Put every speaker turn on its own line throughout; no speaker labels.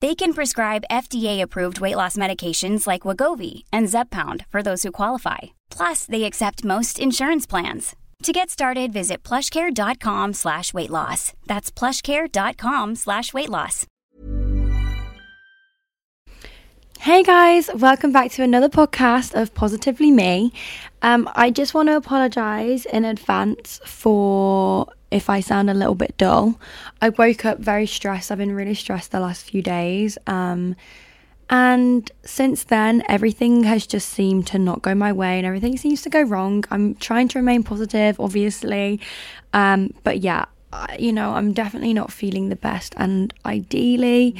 They can prescribe FDA-approved weight loss medications like Wegovy and Zepbound for those who qualify. Plus, they accept most insurance plans. To get started, visit plushcare.com slash weight loss. That's plushcare.com slash weight loss.
Hey guys, welcome back to another podcast of Positively Me. Um, I just want to apologize in advance for if I sound a little bit dull. I woke up very stressed. I've been really stressed the last few days. Um, and since then, everything has just seemed to not go my way and everything seems to go wrong. I'm trying to remain positive, obviously. Um, but yeah, I- you know, I'm definitely not feeling the best. And ideally,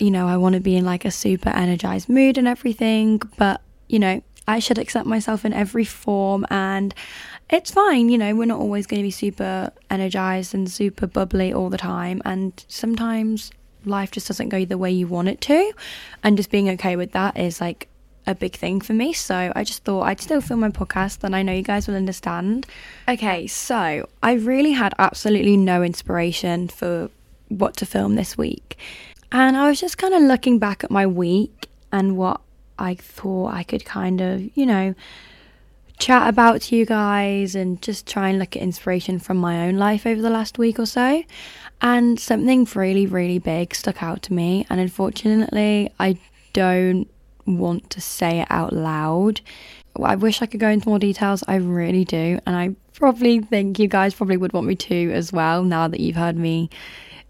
you know, I want to be in like a super energized mood and everything. But, you know, I should accept myself in every form and it's fine. You know, we're not always going to be super energized and super bubbly all the time. And sometimes life just doesn't go the way you want it to. And just being okay with that is like a big thing for me. So I just thought I'd still film my podcast and I know you guys will understand. Okay, so I really had absolutely no inspiration for what to film this week. And I was just kind of looking back at my week and what I thought I could kind of, you know, chat about you guys and just try and look at inspiration from my own life over the last week or so. And something really, really big stuck out to me. And unfortunately, I don't want to say it out loud. I wish I could go into more details. I really do. And I probably think you guys probably would want me to as well now that you've heard me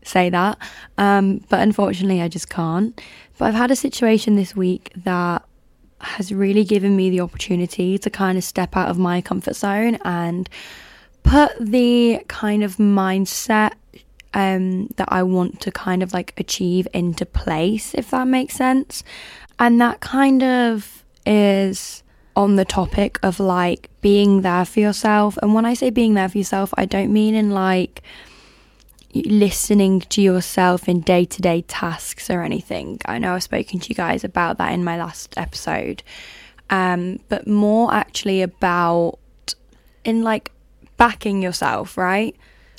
say that. Um, but unfortunately, I just can't. But I've had a situation this week that has really given me the opportunity to kind of step out of my comfort zone and put the kind of mindset um, that I want to kind of like achieve into place, if that makes sense. And that kind of is on the topic of like being there for yourself. And when I say being there for yourself, I don't mean in like listening to yourself in day to day tasks or anything. I know I've spoken to you guys about that in my last episode, um, but more actually about in like backing yourself, right?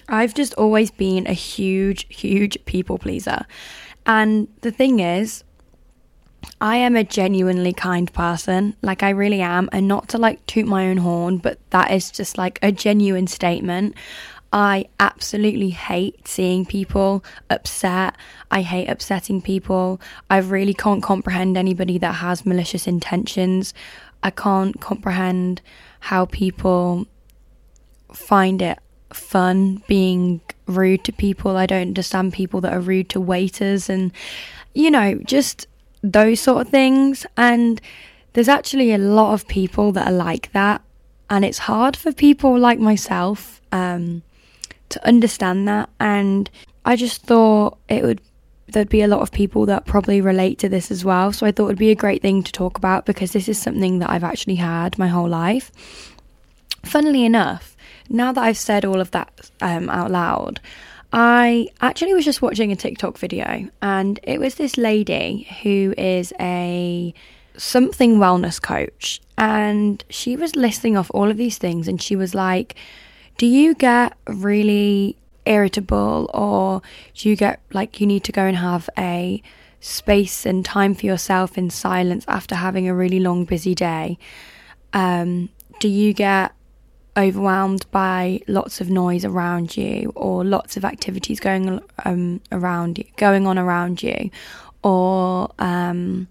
I've just always been a huge, huge people pleaser. And the thing is, I am a genuinely kind person. Like, I really am. And not to like toot my own horn, but that is just like a genuine statement. I absolutely hate seeing people upset. I hate upsetting people. I really can't comprehend anybody that has malicious intentions. I can't comprehend how people find it fun being rude to people. I don't understand people that are rude to waiters and, you know, just those sort of things. And there's actually a lot of people that are like that. And it's hard for people like myself um, to understand that. And I just thought it would. There'd be a lot of people that probably relate to this as well. So I thought it'd be a great thing to talk about because this is something that I've actually had my whole life. Funnily enough, now that I've said all of that um, out loud, I actually was just watching a TikTok video and it was this lady who is a something wellness coach and she was listing off all of these things and she was like, Do you get really irritable or do you get like you need to go and have a space and time for yourself in silence after having a really long busy day? Um, do you get overwhelmed by lots of noise around you or lots of activities going um, around you going on around you? Or um,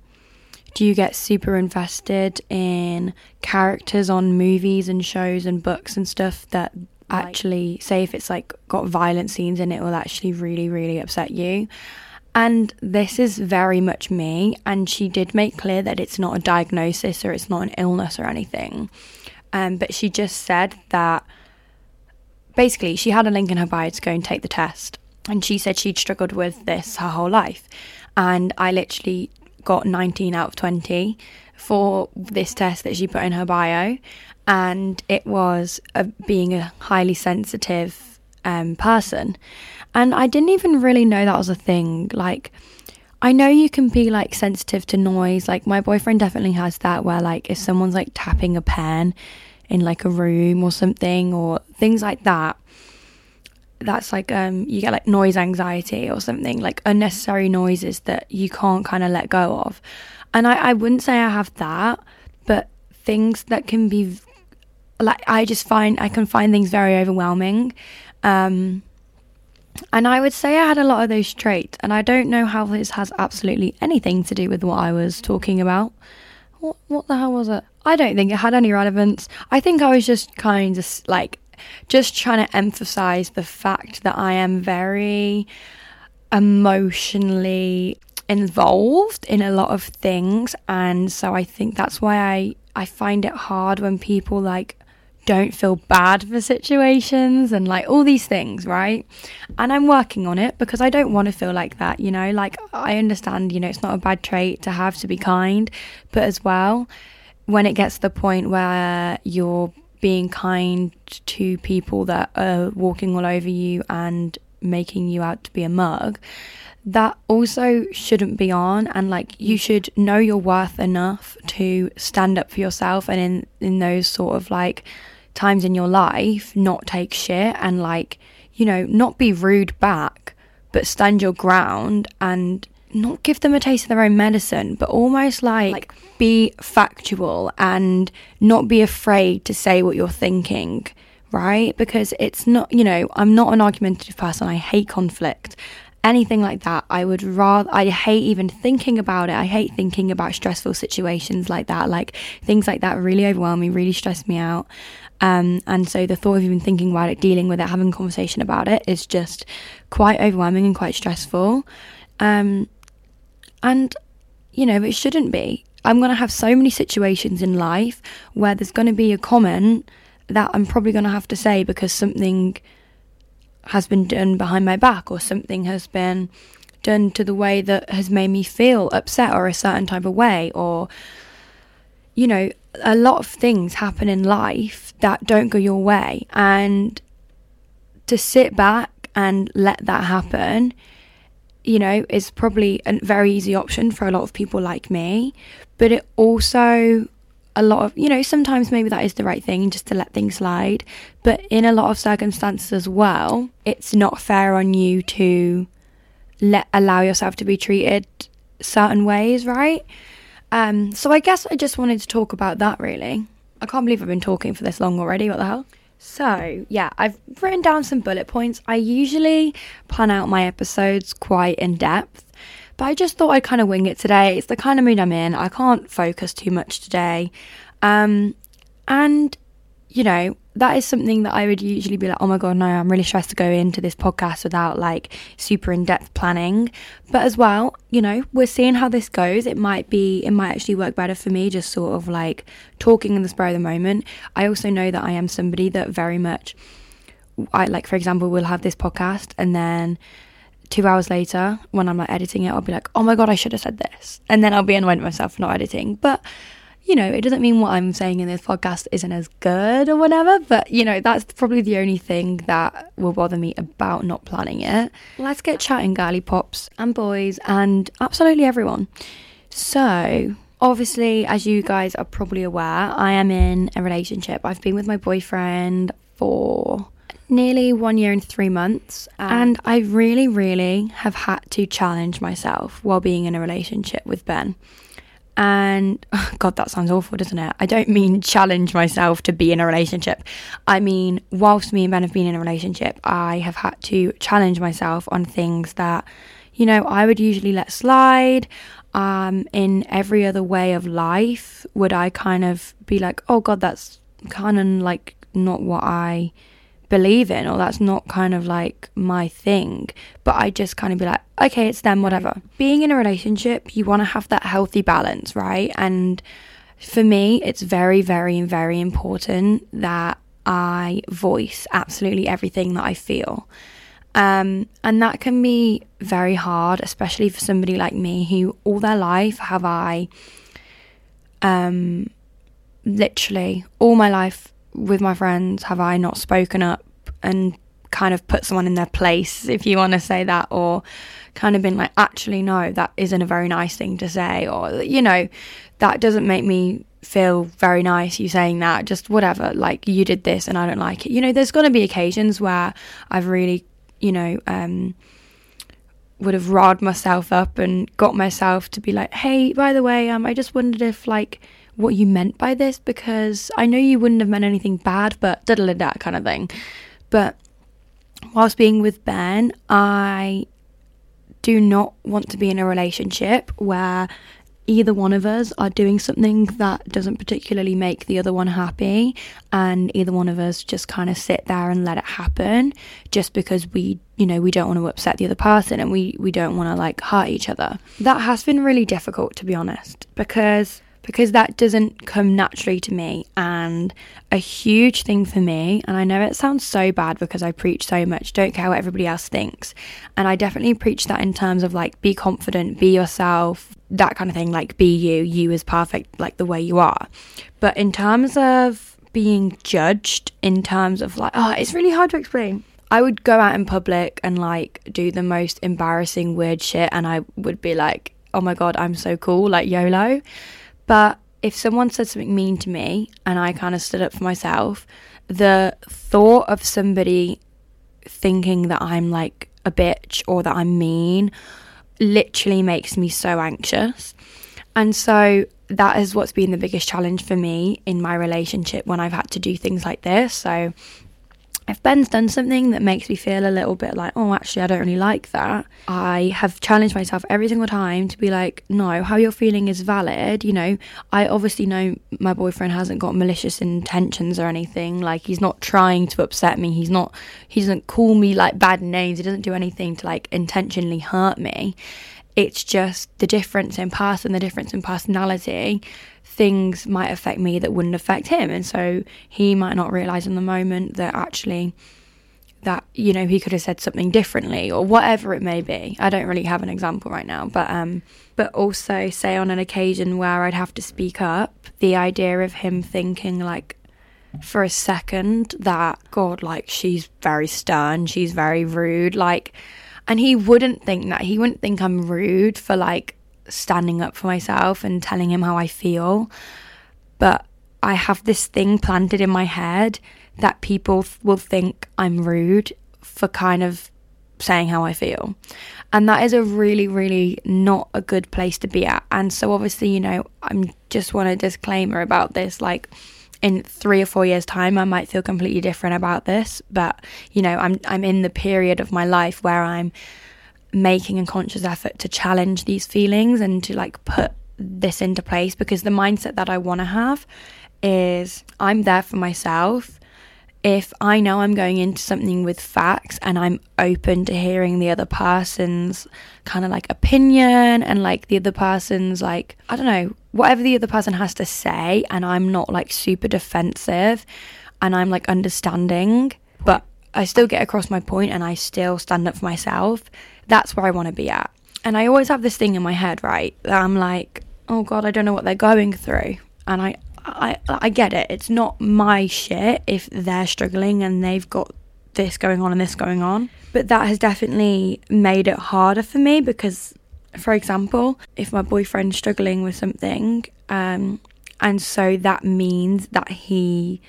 do you get super invested in characters on movies and shows and books and stuff that actually say if it's like got violent scenes in it will actually really really upset you. And this is very much me and she did make clear that it's not a diagnosis or it's not an illness or anything. Um, but she just said that basically she had a link in her bio to go and take the test and she said she'd struggled with this her whole life. And i literally got 19 out of 20 for this test that she put in her bio and it was a, being a highly sensitive um, person. And I didn't even really know that was a thing. Like, I know you can be like sensitive to noise. Like, my boyfriend definitely has that where, like, if someone's like tapping a pen in like a room or something, or things like that, that's like um you get like noise anxiety or something like unnecessary noises that you can't kind of let go of and I, I wouldn't say i have that but things that can be like I just find I can find things very overwhelming. Um, and I would say I had a lot of those traits, and I don't know how this has absolutely anything to do with what I was talking about. What what the hell was it? I don't think it had any relevance. I think I was just kind of like just trying to emphasize the fact that I am very emotionally involved in a lot of things and so I think that's why I I find it hard when people like don't feel bad for situations and like all these things, right? And I'm working on it because I don't want to feel like that, you know? Like, I understand, you know, it's not a bad trait to have to be kind, but as well, when it gets to the point where you're being kind to people that are walking all over you and making you out to be a mug, that also shouldn't be on and like you should know your worth enough to stand up for yourself and in in those sort of like times in your life not take shit and like, you know, not be rude back, but stand your ground and not give them a taste of their own medicine, but almost like, like be factual and not be afraid to say what you're thinking, right? Because it's not, you know, I'm not an argumentative person. I hate conflict. Anything like that, I would rather, I hate even thinking about it. I hate thinking about stressful situations like that. Like things like that really overwhelm me, really stress me out. Um, and so the thought of even thinking about it, dealing with it, having a conversation about it is just quite overwhelming and quite stressful. Um, and, you know, it shouldn't be. I'm going to have so many situations in life where there's going to be a comment that I'm probably going to have to say because something has been done behind my back or something has been done to the way that has made me feel upset or a certain type of way or you know a lot of things happen in life that don't go your way. And to sit back and let that happen, you know, is probably a very easy option for a lot of people like me. But it also, a lot of, you know, sometimes maybe that is the right thing just to let things slide. But in a lot of circumstances as well, it's not fair on you to let allow yourself to be treated certain ways, right? Um, so I guess I just wanted to talk about that really. I can't believe I've been talking for this long already. What the hell? So, yeah, I've written down some bullet points. I usually plan out my episodes quite in depth, but I just thought I'd kind of wing it today. It's the kind of mood I'm in. I can't focus too much today. Um, and, you know, that is something that I would usually be like, oh my God, no, I'm really stressed to go into this podcast without like super in depth planning. But as well, you know, we're seeing how this goes. It might be, it might actually work better for me just sort of like talking in the spur of the moment. I also know that I am somebody that very much, I like, for example, we'll have this podcast and then two hours later when I'm like editing it, I'll be like, oh my God, I should have said this. And then I'll be annoyed at myself for not editing. But you know, it doesn't mean what I'm saying in this podcast isn't as good or whatever, but you know, that's probably the only thing that will bother me about not planning it. Let's get chatting, girly pops and boys and absolutely everyone. So, obviously, as you guys are probably aware, I am in a relationship. I've been with my boyfriend for nearly one year and three months. And I really, really have had to challenge myself while being in a relationship with Ben. And oh God, that sounds awful, doesn't it? I don't mean challenge myself to be in a relationship. I mean, whilst me and Ben have been in a relationship, I have had to challenge myself on things that, you know, I would usually let slide. Um, in every other way of life, would I kind of be like, oh God, that's kind of like not what I believe in, or that's not kind of like my thing. But I just kind of be like, okay, it's them, whatever. Being in a relationship, you want to have that healthy balance, right? And for me, it's very, very, very important that I voice absolutely everything that I feel. Um, and that can be very hard, especially for somebody like me who all their life have I, um, literally all my life with my friends have I not spoken up and kind of put someone in their place, if you want to say that, or kind of been like, actually, no, that isn't a very nice thing to say, or, you know, that doesn't make me feel very nice you saying that, just whatever, like, you did this and I don't like it. You know, there's going to be occasions where I've really, you know, um, would have riled myself up and got myself to be like, hey, by the way, um, I just wondered if, like, what you meant by this because I know you wouldn't have meant anything bad, but da da da kind of thing. But whilst being with Ben, I do not want to be in a relationship where either one of us are doing something that doesn't particularly make the other one happy and either one of us just kind of sit there and let it happen just because we you know we don't want to upset the other person and we we don't want to like hurt each other that has been really difficult to be honest because because that doesn't come naturally to me. And a huge thing for me, and I know it sounds so bad because I preach so much, don't care what everybody else thinks. And I definitely preach that in terms of like, be confident, be yourself, that kind of thing, like, be you, you is perfect, like the way you are. But in terms of being judged, in terms of like, oh, it's really hard to explain. I would go out in public and like do the most embarrassing weird shit, and I would be like, oh my god, I'm so cool, like YOLO. But if someone said something mean to me and I kind of stood up for myself, the thought of somebody thinking that I'm like a bitch or that I'm mean literally makes me so anxious. And so that is what's been the biggest challenge for me in my relationship when I've had to do things like this. So if Ben's done something that makes me feel a little bit like, oh, actually, I don't really like that, I have challenged myself every single time to be like, no, how you're feeling is valid. You know, I obviously know my boyfriend hasn't got malicious intentions or anything. Like, he's not trying to upset me. He's not, he doesn't call me like bad names. He doesn't do anything to like intentionally hurt me. It's just the difference in person, the difference in personality things might affect me that wouldn't affect him. And so he might not realize in the moment that actually that you know he could have said something differently or whatever it may be i don't really have an example right now but um but also say on an occasion where i'd have to speak up the idea of him thinking like for a second that god like she's very stern she's very rude like and he wouldn't think that he wouldn't think i'm rude for like standing up for myself and telling him how I feel. But I have this thing planted in my head that people will think I'm rude for kind of saying how I feel. And that is a really, really not a good place to be at. And so, obviously, you know, I'm just want a disclaimer about this. Like, in three or four years' time, I might feel completely different about this. But, you know, I'm, I'm in the period of my life where I'm making a conscious effort to challenge these feelings and to like put this into place because the mindset that I want to have is I'm there for myself. If I know I'm going into something with facts and I'm open to hearing the other person's kind of like opinion and like the other person's like, I don't know, whatever the other person has to say, and I'm not like super defensive and I'm like understanding, but I still get across my point and I still stand up for myself that's where I want to be at. And I always have this thing in my head, right? That I'm like, oh God, I don't know what they're going through. And I, I, I get it. It's not my shit if they're struggling and they've got this going on and this going on. But that has definitely made it harder for me because, for example, if my boyfriend's struggling with something, um, and so that means that he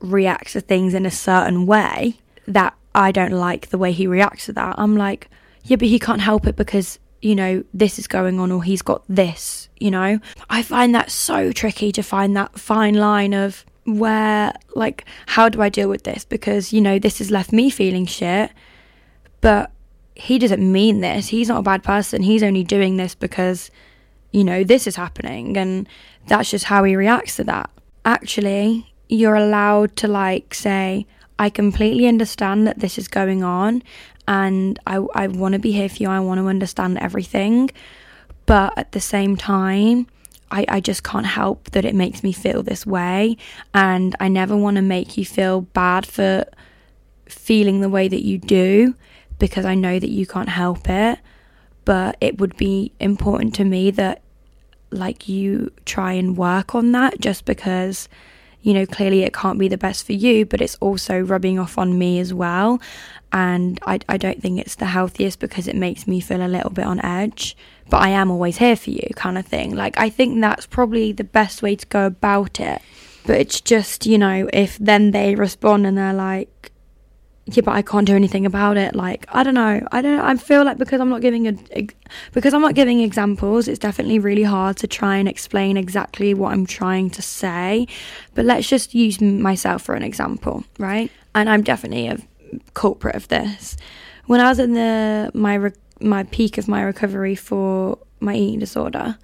reacts to things in a certain way, that I don't like the way he reacts to that. I'm like, yeah, but he can't help it because, you know, this is going on or he's got this, you know? I find that so tricky to find that fine line of where, like, how do I deal with this? Because, you know, this has left me feeling shit, but he doesn't mean this. He's not a bad person. He's only doing this because, you know, this is happening and that's just how he reacts to that. Actually, you're allowed to, like, say, I completely understand that this is going on and I, I want to be here for you. I want to understand everything. But at the same time, I, I just can't help that it makes me feel this way. And I never want to make you feel bad for feeling the way that you do because I know that you can't help it. But it would be important to me that, like, you try and work on that just because you know, clearly it can't be the best for you, but it's also rubbing off on me as well. And I, I don't think it's the healthiest because it makes me feel a little bit on edge. But I am always here for you, kind of thing. Like, I think that's probably the best way to go about it. But it's just, you know, if then they respond and they're like, yeah, but I can't do anything about it. Like, I don't know. I don't. I feel like because I'm not giving a, because I'm not giving examples, it's definitely really hard to try and explain exactly what I'm trying to say. But let's just use myself for an example, right? And I'm definitely a culprit of this. When I was in the my my peak of my recovery for my eating disorder,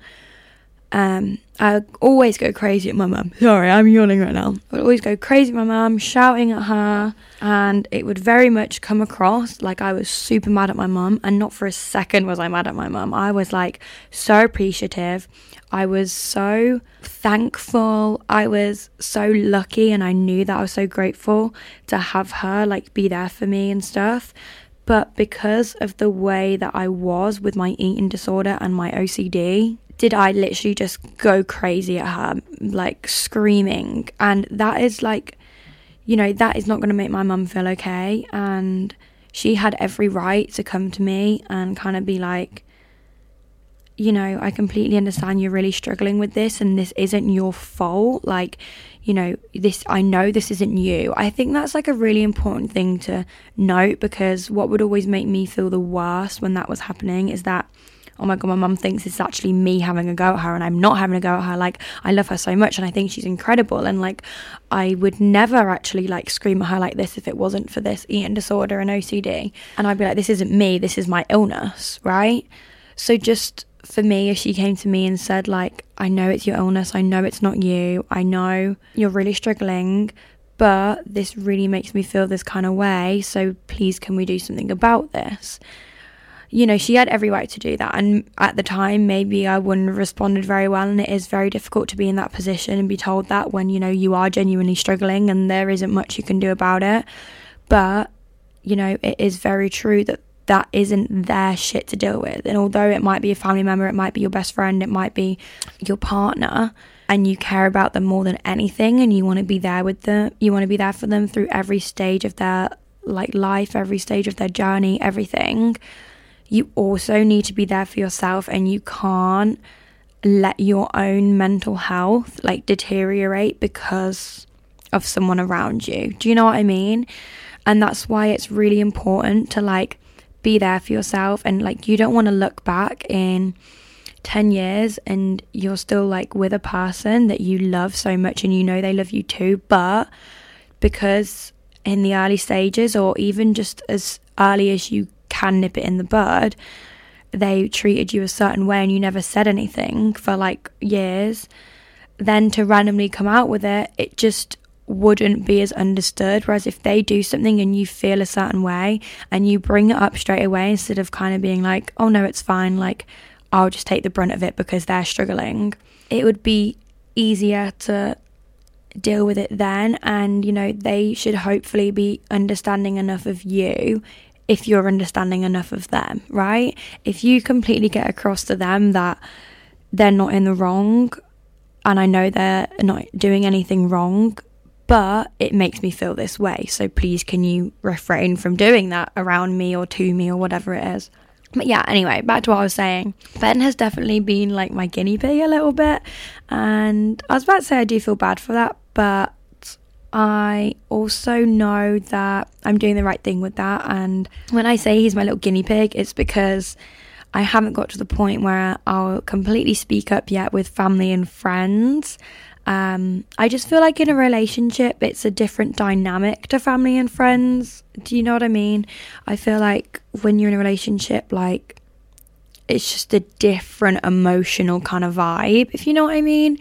um, I always go crazy at my mum. Sorry, I'm yawning right now. I would always go crazy at my mum, shouting at her, and it would very much come across like I was super mad at my mum. And not for a second was I mad at my mum. I was like so appreciative. I was so thankful. I was so lucky, and I knew that I was so grateful to have her like be there for me and stuff. But because of the way that I was with my eating disorder and my OCD, did I literally just go crazy at her, like screaming. And that is like, you know, that is not going to make my mum feel okay. And she had every right to come to me and kind of be like, you know, I completely understand you're really struggling with this and this isn't your fault. Like, you know, this, I know this isn't you. I think that's like a really important thing to note because what would always make me feel the worst when that was happening is that oh my god, my mum thinks it's actually me having a go at her and I'm not having a go at her. Like, I love her so much and I think she's incredible. And like, I would never actually like scream at her like this if it wasn't for this eating disorder and OCD. And I'd be like, this isn't me, this is my illness, right? So just for me, if she came to me and said, like, I know it's your illness, I know it's not you, I know you're really struggling, but this really makes me feel this kind of way. So please, can we do something about this? You know, she had every right to do that. And at the time, maybe I wouldn't have responded very well. And it is very difficult to be in that position and be told that when, you know, you are genuinely struggling and there isn't much you can do about it. But, you know, it is very true that that isn't their shit to deal with. And although it might be a family member, it might be your best friend, it might be your partner, and you care about them more than anything and you want to be there with them, you want to be there for them through every stage of their like life, every stage of their journey, everything you also need to be there for yourself and you can't let your own mental health like deteriorate because of someone around you. Do you know what I mean? And that's why it's really important to like be there for yourself and like you don't want to look back in 10 years and you're still like with a person that you love so much and you know they love you too, but because in the early stages or even just as early as you can nip it in the bud, they treated you a certain way and you never said anything for like years, then to randomly come out with it, it just wouldn't be as understood. Whereas if they do something and you feel a certain way and you bring it up straight away instead of kind of being like, oh no, it's fine, like I'll just take the brunt of it because they're struggling, it would be easier to deal with it then. And, you know, they should hopefully be understanding enough of you if you're understanding enough of them, right? If you completely get across to them that they're not in the wrong and I know they're not doing anything wrong, but it makes me feel this way. So please, can you refrain from doing that around me or to me or whatever it is? But yeah, anyway, back to what I was saying. Ben has definitely been like my guinea pig a little bit. And I was about to say I do feel bad for that, but I also know that I'm doing the right thing with that. And when I say he's my little guinea pig, it's because I haven't got to the point where I'll completely speak up yet with family and friends. Um, I just feel like in a relationship, it's a different dynamic to family and friends. Do you know what I mean? I feel like when you're in a relationship, like, it's just a different emotional kind of vibe, if you know what I mean.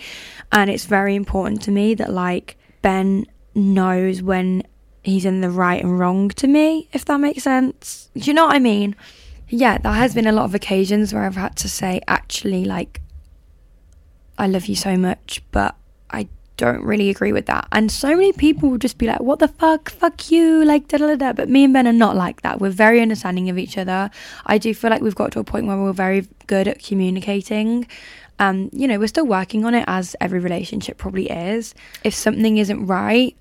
And it's very important to me that, like, Ben knows when he's in the right and wrong to me, if that makes sense. Do you know what I mean? Yeah, there has been a lot of occasions where I've had to say, actually, like, I love you so much, but I don't really agree with that. And so many people will just be like, what the fuck? Fuck you. Like, da da da. But me and Ben are not like that. We're very understanding of each other. I do feel like we've got to a point where we're very good at communicating. Um, you know, we're still working on it as every relationship probably is. If something isn't right,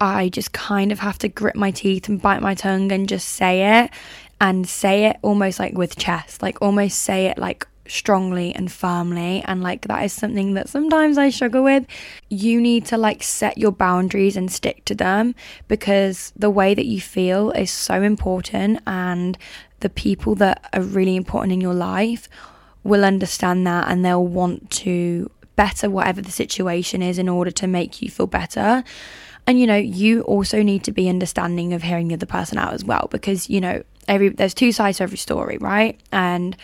I just kind of have to grit my teeth and bite my tongue and just say it and say it almost like with chest, like almost say it like strongly and firmly and like that is something that sometimes I struggle with. You need to like set your boundaries and stick to them because the way that you feel is so important and the people that are really important in your life will understand that and they'll want to better whatever the situation is in order to make you feel better. And you know, you also need to be understanding of hearing the other person out as well because you know, every there's two sides to every story, right? And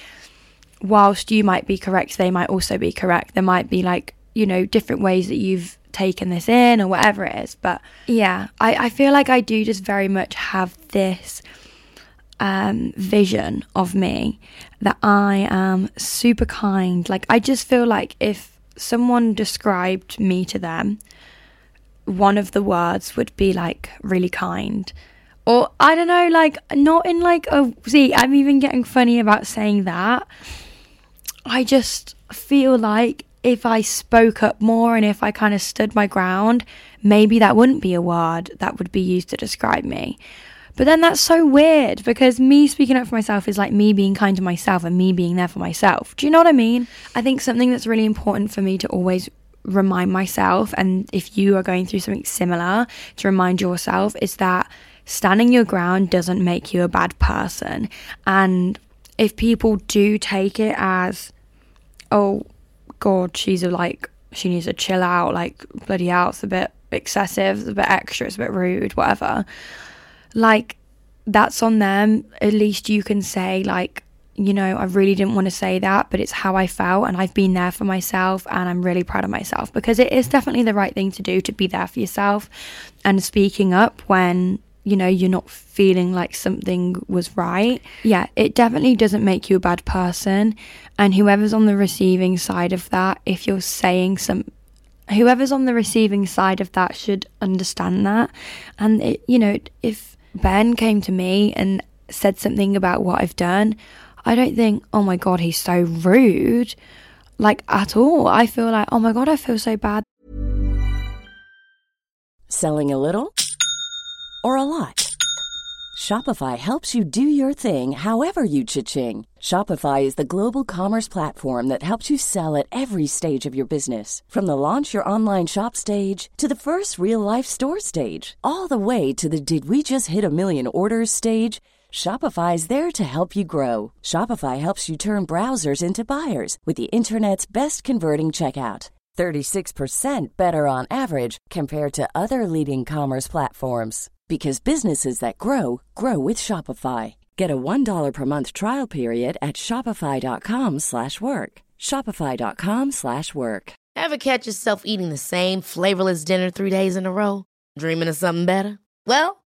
whilst you might be correct, they might also be correct. There might be like, you know, different ways that you've taken this in or whatever it is. But yeah, I, I feel like I do just very much have this um, vision of me that I am super kind. Like, I just feel like if someone described me to them, one of the words would be like really kind. Or I don't know, like not in like a see, I'm even getting funny about saying that. I just feel like if I spoke up more and if I kind of stood my ground, maybe that wouldn't be a word that would be used to describe me. But then that's so weird because me speaking up for myself is like me being kind to myself and me being there for myself. Do you know what I mean? I think something that's really important for me to always remind myself, and if you are going through something similar, to remind yourself is that standing your ground doesn't make you a bad person. And if people do take it as, oh God, she's a, like, she needs to chill out, like, bloody hell, it's a bit excessive, it's a bit extra, it's a bit rude, whatever. Like, that's on them. At least you can say, like, you know, I really didn't want to say that, but it's how I felt, and I've been there for myself, and I'm really proud of myself because it is definitely the right thing to do to be there for yourself and speaking up when you know, you're not feeling like something was right. Yeah, it definitely doesn't make you a bad person. And whoever's on the receiving side of that, if you're saying some, whoever's on the receiving side of that should understand that. And, it, you know, if Ben came to me and said something about what I've done, I don't think, oh my God, he's so rude. Like at all. I feel like, oh my God, I feel so bad.
Selling a little or a lot? Shopify helps you do your thing however you cha-ching. Shopify is the global commerce platform that helps you sell at every stage of your business. From the launch your online shop stage to the first real life store stage, all the way to the did we just hit a million orders stage. Shopify is there to help you grow. Shopify helps you turn browsers into buyers with the internet's best converting checkout. 36% better on average compared to other leading commerce platforms because businesses that grow grow with Shopify. Get a $1 per month trial period at shopify.com/work. shopify.com/work.
Ever catch yourself eating the same flavorless dinner 3 days in a row, dreaming of something better? Well,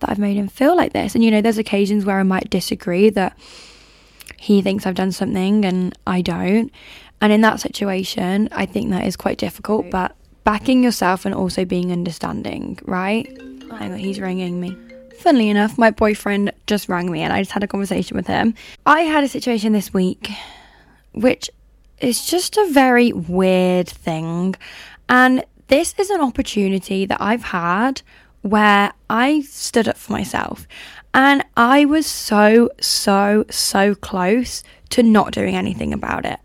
That I've made him feel like this. And you know, there's occasions where I might disagree that he thinks I've done something and I don't. And in that situation, I think that is quite difficult, but backing yourself and also being understanding, right? Hang on, he's ringing me. funnily enough, my boyfriend just rang me and I just had a conversation with him. I had a situation this week which is just a very weird thing. And this is an opportunity that I've had where I stood up for myself. And I was so, so, so close to not doing anything about it.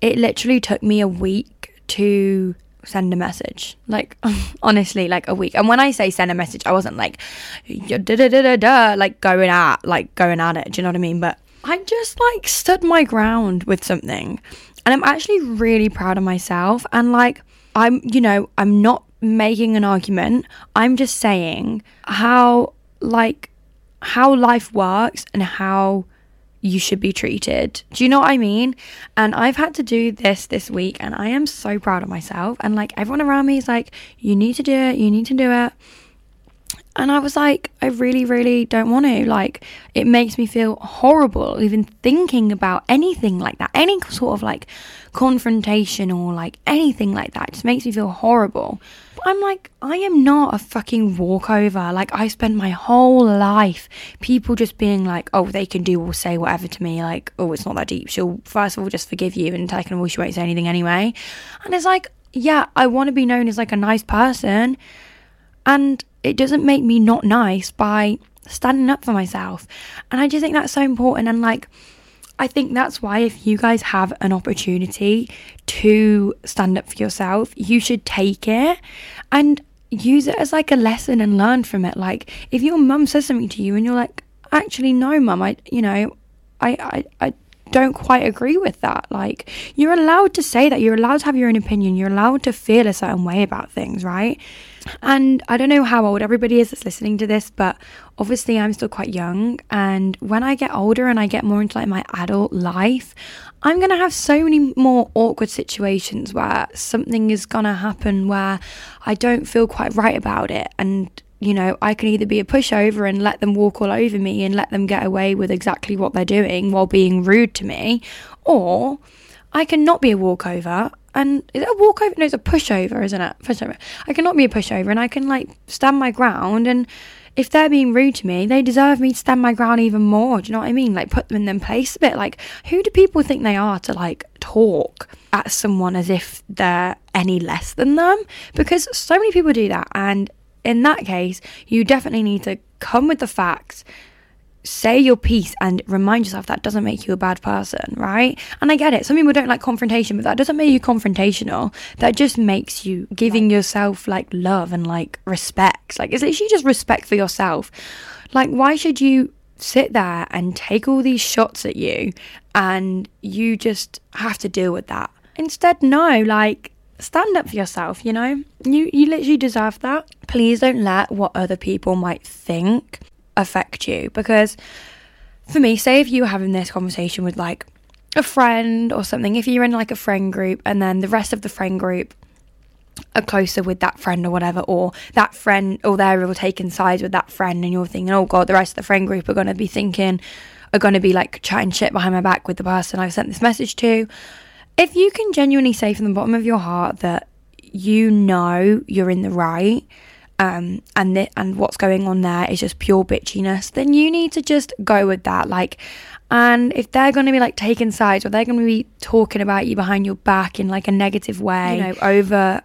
It literally took me a week to send a message. Like, honestly, like a week. And when I say send a message, I wasn't like, da da da da da, like going at, like going at it. Do you know what I mean? But I just like stood my ground with something. And I'm actually really proud of myself. And like, I'm, you know, I'm not making an argument. I'm just saying how, like, how life works and how you should be treated. Do you know what I mean? And I've had to do this this week and I am so proud of myself. And like everyone around me is like, you need to do it, you need to do it. And I was like, I really, really don't want to. Like, it makes me feel horrible even thinking about anything like that. Any sort of like confrontation or like anything like that. It just makes me feel horrible. But I'm like, I am not a fucking walkover. Like, I spent my whole life people just being like, oh, they can do or say whatever to me. Like, oh, it's not that deep. She'll, first of all, just forgive you. And second of all, she won't say anything anyway. And it's like, yeah, I want to be known as like a nice person. And it doesn't make me not nice by standing up for myself. And I just think that's so important. And like, I think that's why if you guys have an opportunity to stand up for yourself, you should take it and use it as like a lesson and learn from it. Like, if your mum says something to you and you're like, actually, no, mum, I, you know, I, I, I don't quite agree with that. Like, you're allowed to say that. You're allowed to have your own opinion. You're allowed to feel a certain way about things, right? And I don't know how old everybody is that's listening to this, but obviously I'm still quite young. And when I get older and I get more into like my adult life, I'm going to have so many more awkward situations where something is going to happen where I don't feel quite right about it. And you know, I can either be a pushover and let them walk all over me and let them get away with exactly what they're doing while being rude to me, or I cannot be a walkover and is it a walkover? No, it's a pushover, isn't it? Pushover. I cannot be a pushover, and I can like stand my ground. And if they're being rude to me, they deserve me to stand my ground even more. Do you know what I mean? Like put them in their place a bit. Like who do people think they are to like talk at someone as if they're any less than them? Because so many people do that, and in that case, you definitely need to come with the facts say your piece and remind yourself that doesn't make you a bad person, right? And I get it. Some people don't like confrontation, but that doesn't make you confrontational. That just makes you giving yourself like love and like respect. Like it's literally just respect for yourself. Like why should you sit there and take all these shots at you and you just have to deal with that? Instead, no, like stand up for yourself, you know? You you literally deserve that. Please don't let what other people might think affect you? Because for me say if you were having this conversation with like a friend or something if you're in like a friend group and then the rest of the friend group are closer with that friend or whatever or that friend or they're all taking sides with that friend and you're thinking oh god the rest of the friend group are going to be thinking are going to be like chatting shit behind my back with the person I've sent this message to. If you can genuinely say from the bottom of your heart that you know you're in the right um, and th- and what's going on there is just pure bitchiness, then you need to just go with that. Like, and if they're going to be like taking sides or they're going to be talking about you behind your back in like a negative way, you know, over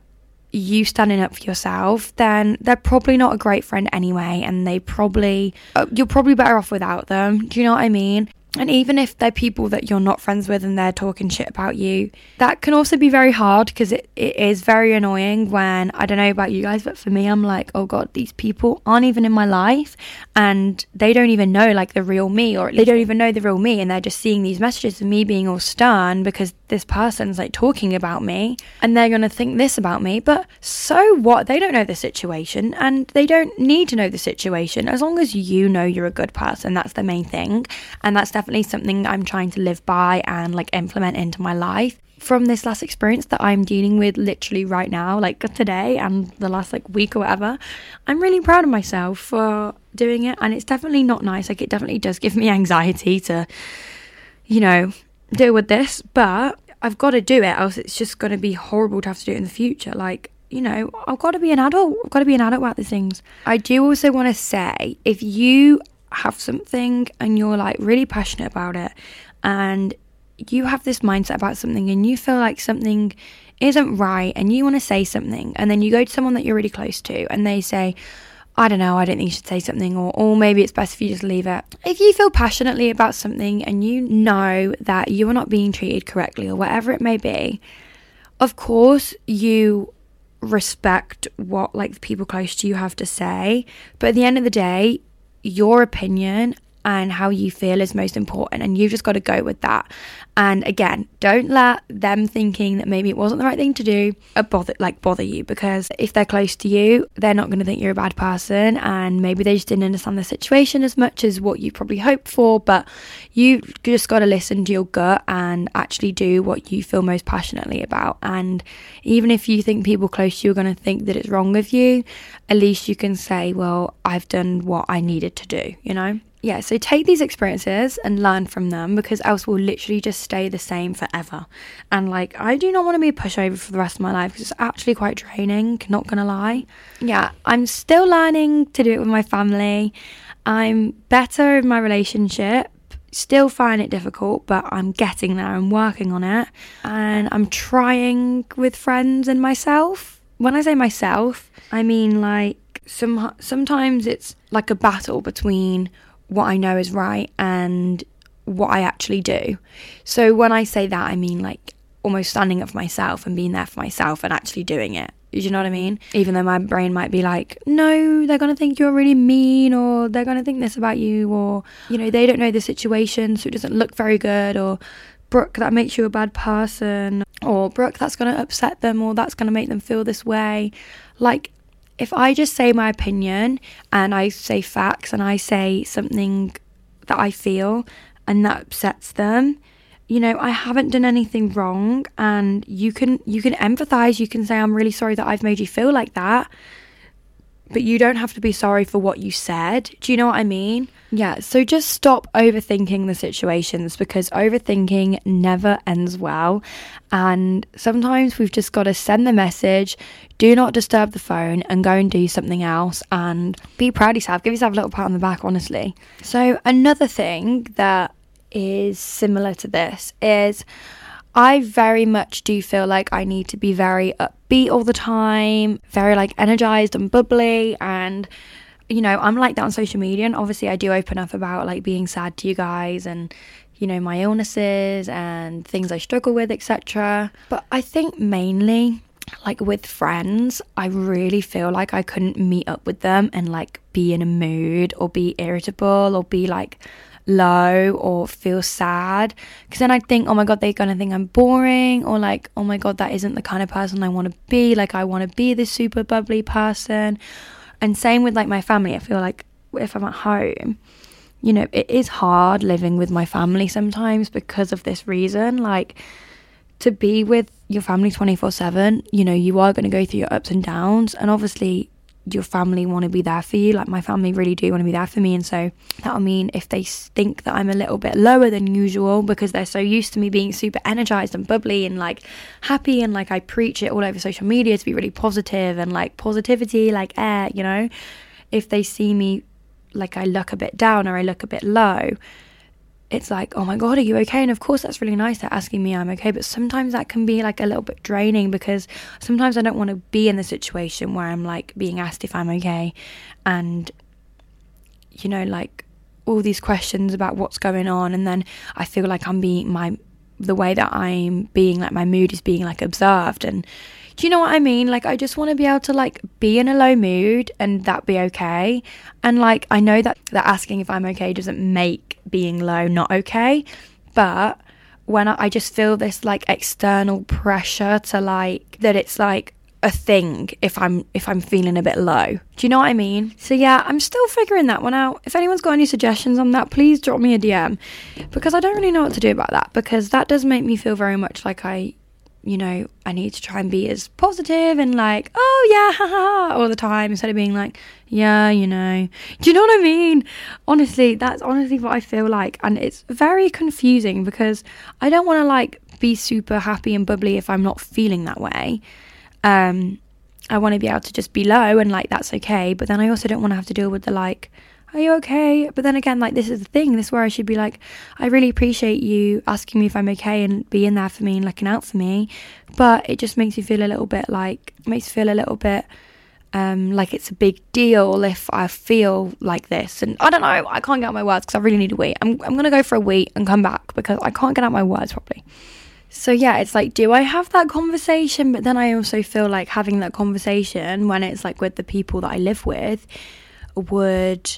you standing up for yourself, then they're probably not a great friend anyway, and they probably uh, you're probably better off without them. Do you know what I mean? And even if they're people that you're not friends with and they're talking shit about you, that can also be very hard because it, it is very annoying when I don't know about you guys, but for me, I'm like, oh God, these people aren't even in my life and they don't even know like the real me or they don't even know the real me and they're just seeing these messages of me being all stern because this person's like talking about me and they're going to think this about me. But so what? They don't know the situation and they don't need to know the situation. As long as you know you're a good person, that's the main thing. And that's definitely something I'm trying to live by and like implement into my life. From this last experience that I'm dealing with literally right now, like today and the last like week or whatever, I'm really proud of myself for doing it. And it's definitely not nice. Like, it definitely does give me anxiety to, you know, deal with this, but I've got to do it, else it's just going to be horrible to have to do it in the future. Like, you know, I've got to be an adult. I've got to be an adult about these things. I do also want to say if you have something and you're like really passionate about it and you have this mindset about something and you feel like something isn't right and you want to say something and then you go to someone that you're really close to and they say, I don't know, I don't think you should say something, or, or maybe it's best if you just leave it. If you feel passionately about something and you know that you are not being treated correctly or whatever it may be, of course you respect what like the people close to you have to say. But at the end of the day, your opinion and how you feel is most important and you've just got to go with that. And again don't let them thinking that maybe it wasn't the right thing to do uh, bother like bother you because if they're close to you they're not going to think you're a bad person and maybe they just didn't understand the situation as much as what you probably hoped for but you just got to listen to your gut and actually do what you feel most passionately about. And even if you think people close to you are going to think that it's wrong with you at least you can say well I've done what I needed to do you know yeah, so take these experiences and learn from them because else we'll literally just stay the same forever. And like, I do not want to be a pushover for the rest of my life because it's actually quite draining, not gonna lie. Yeah, I'm still learning to do it with my family. I'm better in my relationship. Still find it difficult, but I'm getting there. I'm working on it. And I'm trying with friends and myself. When I say myself, I mean like some sometimes it's like a battle between what I know is right and what I actually do. So when I say that, I mean like almost standing up for myself and being there for myself and actually doing it. Do you know what I mean? Even though my brain might be like, no, they're going to think you're really mean or they're going to think this about you or, you know, they don't know the situation so it doesn't look very good or, Brooke, that makes you a bad person or Brooke, that's going to upset them or that's going to make them feel this way. Like, if I just say my opinion and I say facts and I say something that I feel and that upsets them, you know, I haven't done anything wrong and you can you can empathize, you can say I'm really sorry that I've made you feel like that but you don't have to be sorry for what you said. Do you know what I mean? Yeah, so just stop overthinking the situations because overthinking never ends well. And sometimes we've just got to send the message, do not disturb the phone, and go and do something else and be proud of yourself. Give yourself a little pat on the back, honestly. So, another thing that is similar to this is I very much do feel like I need to be very upbeat all the time, very like energized and bubbly and you know, I'm like that on social media and obviously I do open up about like being sad to you guys and you know, my illnesses and things I struggle with, etc. But I think mainly like with friends, I really feel like I couldn't meet up with them and like be in a mood or be irritable or be like low or feel sad because then I think, oh my god, they're gonna think I'm boring, or like, oh my god, that isn't the kind of person I want to be. Like, I want to be this super bubbly person. And same with like my family. I feel like if I'm at home, you know, it is hard living with my family sometimes because of this reason. Like, to be with your family 24 7, you know, you are going to go through your ups and downs. And obviously, your family want to be there for you. Like my family really do want to be there for me. And so that'll mean if they think that I'm a little bit lower than usual because they're so used to me being super energized and bubbly and like happy and like I preach it all over social media to be really positive and like positivity, like air, you know, if they see me like I look a bit down or I look a bit low, it's like, oh my God, are you okay? And of course, that's really nice. They're asking me, I'm okay. But sometimes that can be like a little bit draining because sometimes I don't want to be in the situation where I'm like being asked if I'm okay. And, you know, like all these questions about what's going on. And then I feel like I'm being my, the way that I'm being, like my mood is being like observed. And, do you know what I mean? Like, I just want to be able to like be in a low mood and that be okay. And like, I know that that asking if I'm okay doesn't make being low not okay, but when I, I just feel this like external pressure to like that it's like a thing if I'm if I'm feeling a bit low. Do you know what I mean? So yeah, I'm still figuring that one out. If anyone's got any suggestions on that, please drop me a DM because I don't really know what to do about that because that does make me feel very much like I you know, I need to try and be as positive and like, oh yeah, haha, all the time instead of being like, yeah, you know. Do you know what I mean? Honestly, that's honestly what I feel like. And it's very confusing because I don't want to like be super happy and bubbly if I'm not feeling that way. Um, I want to be able to just be low and like that's okay. But then I also don't want to have to deal with the like, are you okay? But then again, like this is the thing. This is where I should be like, I really appreciate you asking me if I'm okay and being there for me and looking out for me. But it just makes me feel a little bit like makes feel a little bit um, like it's a big deal if I feel like this. And I don't know, I can't get out my words because I really need a wait. I'm, I'm going to go for a wait and come back because I can't get out my words properly. So yeah, it's like, do I have that conversation? But then I also feel like having that conversation when it's like with the people that I live with would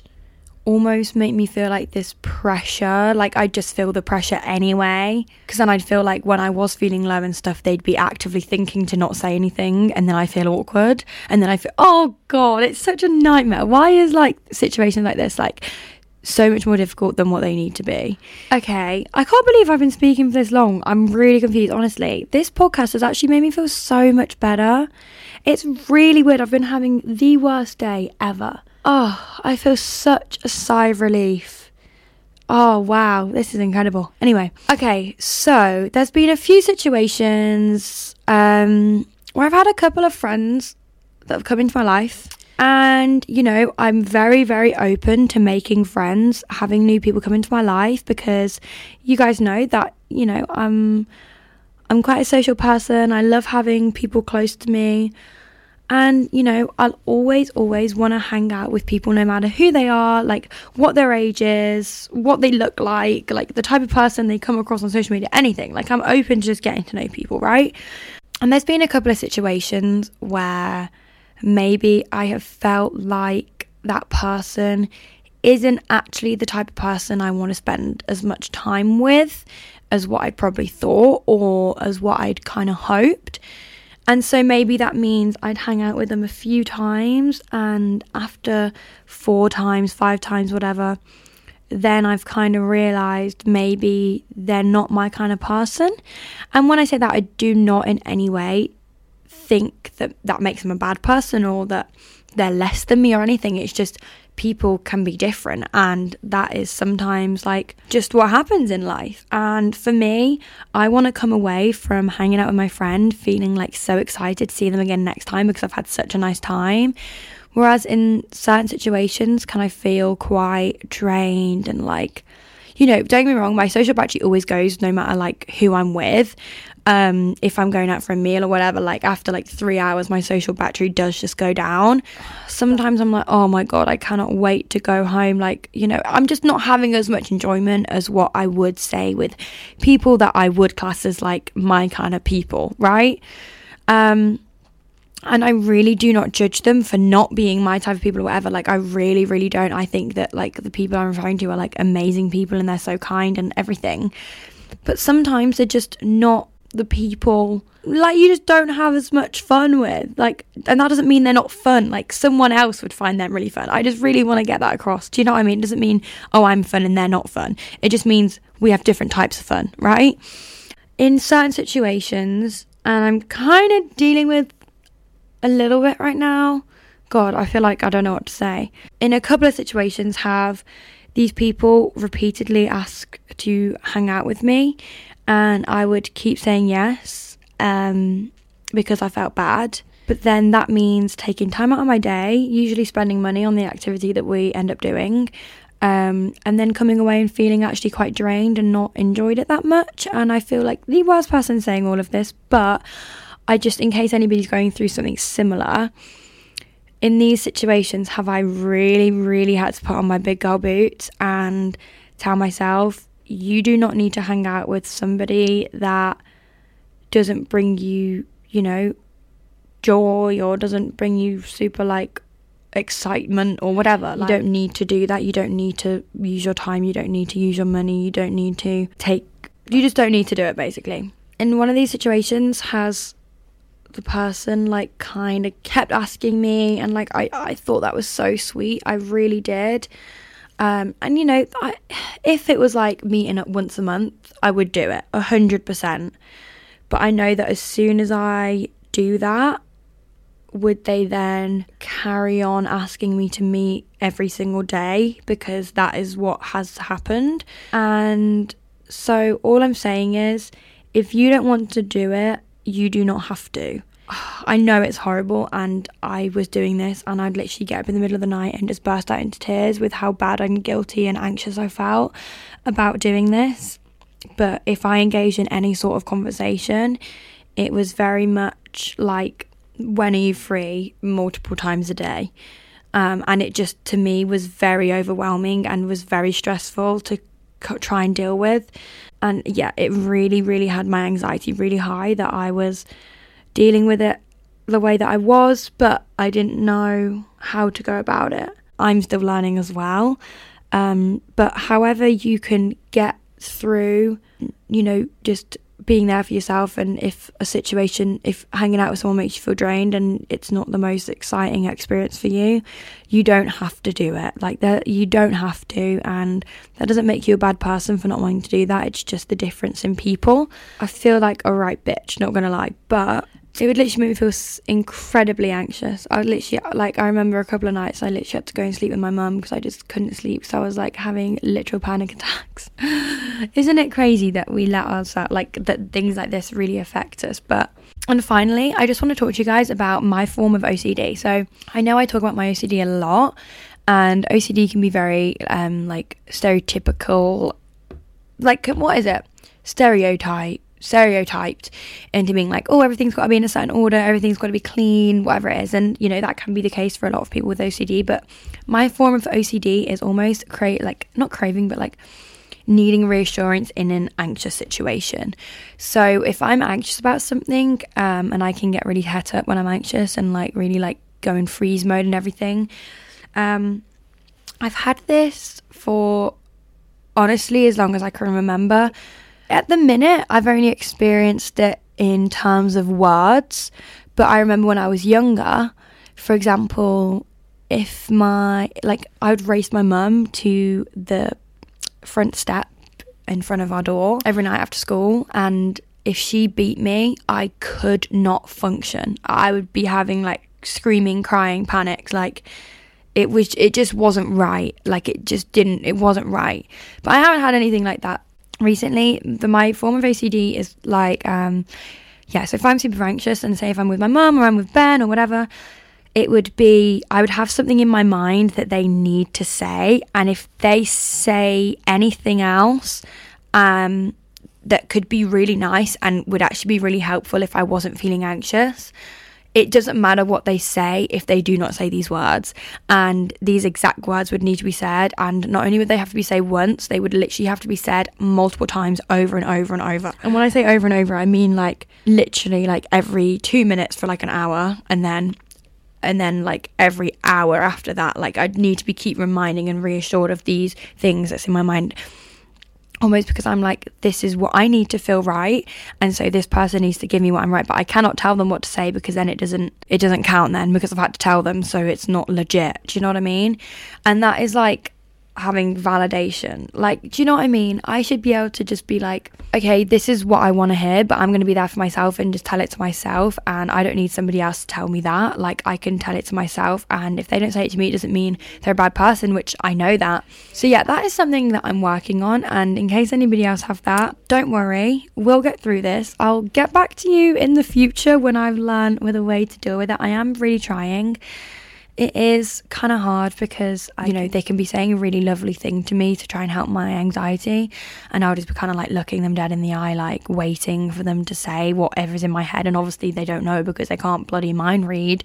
almost make me feel like this pressure. Like I'd just feel the pressure anyway. Because then I'd feel like when I was feeling low and stuff, they'd be actively thinking to not say anything. And then I feel awkward. And then I feel, oh God, it's such a nightmare. Why is like situations like this like so much more difficult than what they need to be? Okay, I can't believe I've been speaking for this long. I'm really confused, honestly. This podcast has actually made me feel so much better. It's really weird. I've been having the worst day ever. Oh, I feel such a sigh of relief. Oh, wow, this is incredible. Anyway, okay, so there's been a few situations um, where I've had a couple of friends that have come into my life. And, you know, I'm very, very open to making friends, having new people come into my life because you guys know that, you know, I'm I'm quite a social person. I love having people close to me. And, you know, I'll always, always want to hang out with people no matter who they are, like what their age is, what they look like, like the type of person they come across on social media, anything. Like, I'm open to just getting to know people, right? And there's been a couple of situations where maybe I have felt like that person isn't actually the type of person I want to spend as much time with as what I probably thought or as what I'd kind of hoped. And so maybe that means I'd hang out with them a few times, and after four times, five times, whatever, then I've kind of realized maybe they're not my kind of person. And when I say that, I do not in any way think that that makes them a bad person or that they're less than me or anything. It's just people can be different and that is sometimes like just what happens in life. And for me i want to come away from hanging out with my friend feeling like so excited to see them again next time because i've had such a nice time. Whereas in certain situations can i feel quite drained and like you know, don't get me wrong, my social battery always goes no matter like who I'm with um, if I'm going out for a meal or whatever, like after like three hours, my social battery does just go down. Sometimes I'm like, oh my God, I cannot wait to go home. Like, you know, I'm just not having as much enjoyment as what I would say with people that I would class as like my kind of people, right? Um, and I really do not judge them for not being my type of people or whatever. Like, I really, really don't. I think that, like, the people I'm referring to are, like, amazing people and they're so kind and everything. But sometimes they're just not the people like you just don't have as much fun with. Like and that doesn't mean they're not fun. Like someone else would find them really fun. I just really want to get that across. Do you know what i mean? It doesn't mean oh i'm fun and they're not fun. It just means we have different types of fun right? In certain situations and i'm kind of dealing with a little bit right now god i feel like i don't know what to say in a couple of situations have these people repeatedly ask to hang out with me and I would keep saying yes um, because I felt bad. But then that means taking time out of my day, usually spending money on the activity that we end up doing, um, and then coming away and feeling actually quite drained and not enjoyed it that much. And I feel like the worst person saying all of this, but I just, in case anybody's going through something similar, in these situations, have I really, really had to put on my big girl boots and tell myself, you do not need to hang out with somebody that doesn't bring you, you know, joy or doesn't bring you super like excitement or whatever. Like, you don't need to do that. You don't need to use your time. You don't need to use your money. You don't need to take, you just don't need to do it basically. In one of these situations, has the person like kind of kept asking me, and like I, I thought that was so sweet. I really did. Um, and you know, I, if it was like meeting up once a month, I would do it a hundred percent. But I know that as soon as I do that, would they then carry on asking me to meet every single day because that is what has happened? And so all I'm saying is if you don't want to do it, you do not have to. I know it's horrible, and I was doing this, and I'd literally get up in the middle of the night and just burst out into tears with how bad and guilty and anxious I felt about doing this. But if I engaged in any sort of conversation, it was very much like, when are you free? multiple times a day. Um, and it just, to me, was very overwhelming and was very stressful to try and deal with. And yeah, it really, really had my anxiety really high that I was dealing with it the way that I was, but I didn't know how to go about it. I'm still learning as well. Um, but however you can get through, you know, just being there for yourself and if a situation if hanging out with someone makes you feel drained and it's not the most exciting experience for you you don't have to do it. Like that you don't have to and that doesn't make you a bad person for not wanting to do that. It's just the difference in people. I feel like a right bitch not gonna lie but it would literally make me feel incredibly anxious. I would literally, like, I remember a couple of nights I literally had to go and sleep with my mum because I just couldn't sleep. So I was like having literal panic attacks. Isn't it crazy that we let ourselves, like, that things like this really affect us? But, and finally, I just want to talk to you guys about my form of OCD. So I know I talk about my OCD a lot, and OCD can be very, um, like, stereotypical. Like, what is it? Stereotype stereotyped into being like, oh, everything's got to be in a certain order, everything's got to be clean, whatever it is. And, you know, that can be the case for a lot of people with OCD. But my form of OCD is almost create like, not craving, but like needing reassurance in an anxious situation. So if I'm anxious about something, um, and I can get really het up when I'm anxious and like really like go in freeze mode and everything, um, I've had this for honestly as long as I can remember. At the minute, I've only experienced it in terms of words, but I remember when I was younger, for example, if my, like, I would race my mum to the front step in front of our door every night after school, and if she beat me, I could not function. I would be having like screaming, crying, panics, like, it was it just wasn't right like it just didn't it wasn't right but i haven't had anything like that recently. The my form of OCD is like, um, yeah. So if I'm super anxious, and say if I'm with my mum or I'm with Ben or whatever, it would be I would have something in my mind that they need to say, and if they say anything else, um, that could be really nice and would actually be really helpful if I wasn't feeling anxious it doesn't matter what they say if they do not say these words. And these exact words would need to be said. And not only would they have to be said once, they would literally have to be said multiple times over and over and over. And when I say over and over, I mean like literally like every two minutes for like an hour and then and then like every hour after that like i'd need to be keep reminding and reassured of these things that's in my mind almost because I'm like, this is what I need to feel right, and so this person needs to give me what I'm right, but I cannot tell them what to say because then it doesn't it doesn't count then because I've had to tell them, so it's not legit. Do you know what I mean? And that is like having validation. Like, do you know what I mean? I should be able to just be like, okay, this is what I want to hear, but I'm going to be there for myself and just tell it to myself. And I don't need somebody else to tell me that. Like, I can tell it to myself. And if they don't say it to me, it doesn't mean they're a bad person, which I know that. So, yeah, that is something that I'm working on. And in case anybody else have that, don't worry, we'll get through this. I'll get back to you in the future when I've learned with a way to deal with it. I am really trying it is kind of hard because you know they can be saying a really lovely thing to me to try and help my anxiety and i'll just be kind of like looking them dead in the eye like waiting for them to say whatever's in my head and obviously they don't know because they can't bloody mind read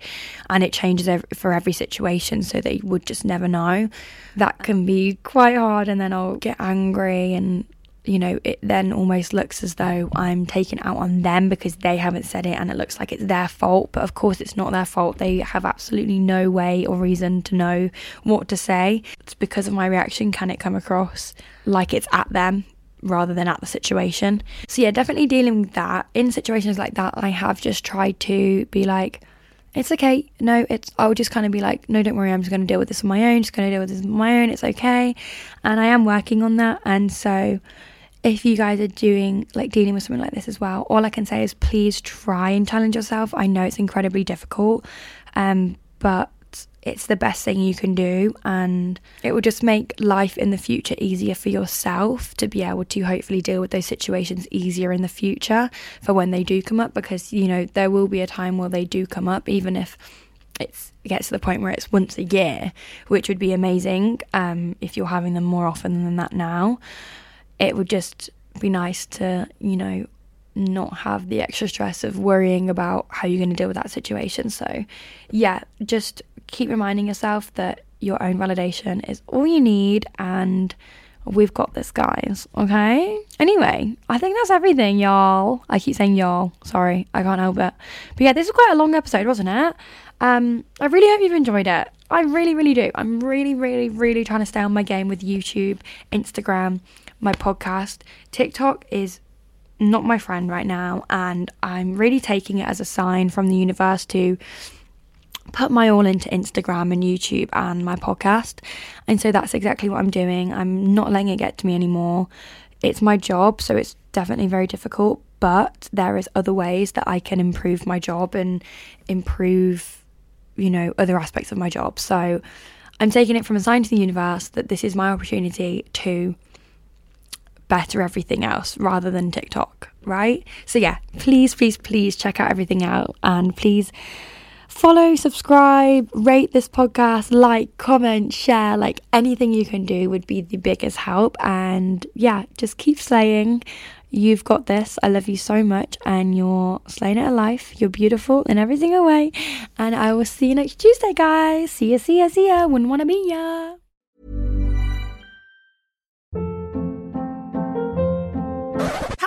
and it changes every, for every situation so they would just never know. That can be quite hard and then i'll get angry and you know, it then almost looks as though I'm taking out on them because they haven't said it and it looks like it's their fault. But of course, it's not their fault. They have absolutely no way or reason to know what to say. It's because of my reaction, can it come across like it's at them rather than at the situation? So, yeah, definitely dealing with that. In situations like that, I have just tried to be like, it's okay. No, it's, I'll just kind of be like, no, don't worry. I'm just going to deal with this on my own. Just going to deal with this on my own. It's okay. And I am working on that. And so, if you guys are doing like dealing with something like this as well, all I can say is please try and challenge yourself. I know it's incredibly difficult, um, but it's the best thing you can do and it will just make life in the future easier for yourself to be able to hopefully deal with those situations easier in the future for when they do come up because you know there will be a time where they do come up even if it's, it gets to the point where it's once a year which would be amazing um, if you're having them more often than that now it would just be nice to you know not have the extra stress of worrying about how you're going to deal with that situation. So, yeah, just keep reminding yourself that your own validation is all you need and we've got this, guys. Okay? Anyway, I think that's everything, y'all. I keep saying y'all. Sorry, I can't help it. But yeah, this was quite a long episode, wasn't it? Um, I really hope you've enjoyed it. I really, really do. I'm really, really, really trying to stay on my game with YouTube, Instagram, my podcast. TikTok is not my friend right now, and I'm really taking it as a sign from the universe to put my all into Instagram and YouTube and my podcast. And so that's exactly what I'm doing. I'm not letting it get to me anymore. It's my job, so it's definitely very difficult, but there is other ways that I can improve my job and improve, you know, other aspects of my job. So I'm taking it from a sign to the universe that this is my opportunity to better everything else rather than TikTok, right? So, yeah, please, please, please check out everything out and please follow, subscribe, rate this podcast, like, comment, share, like anything you can do would be the biggest help. And yeah, just keep slaying. You've got this. I love you so much, and you're slaying it alive. You're beautiful in every single way. And I will see you next Tuesday, guys. See ya, see ya, see ya. Wouldn't want to be ya.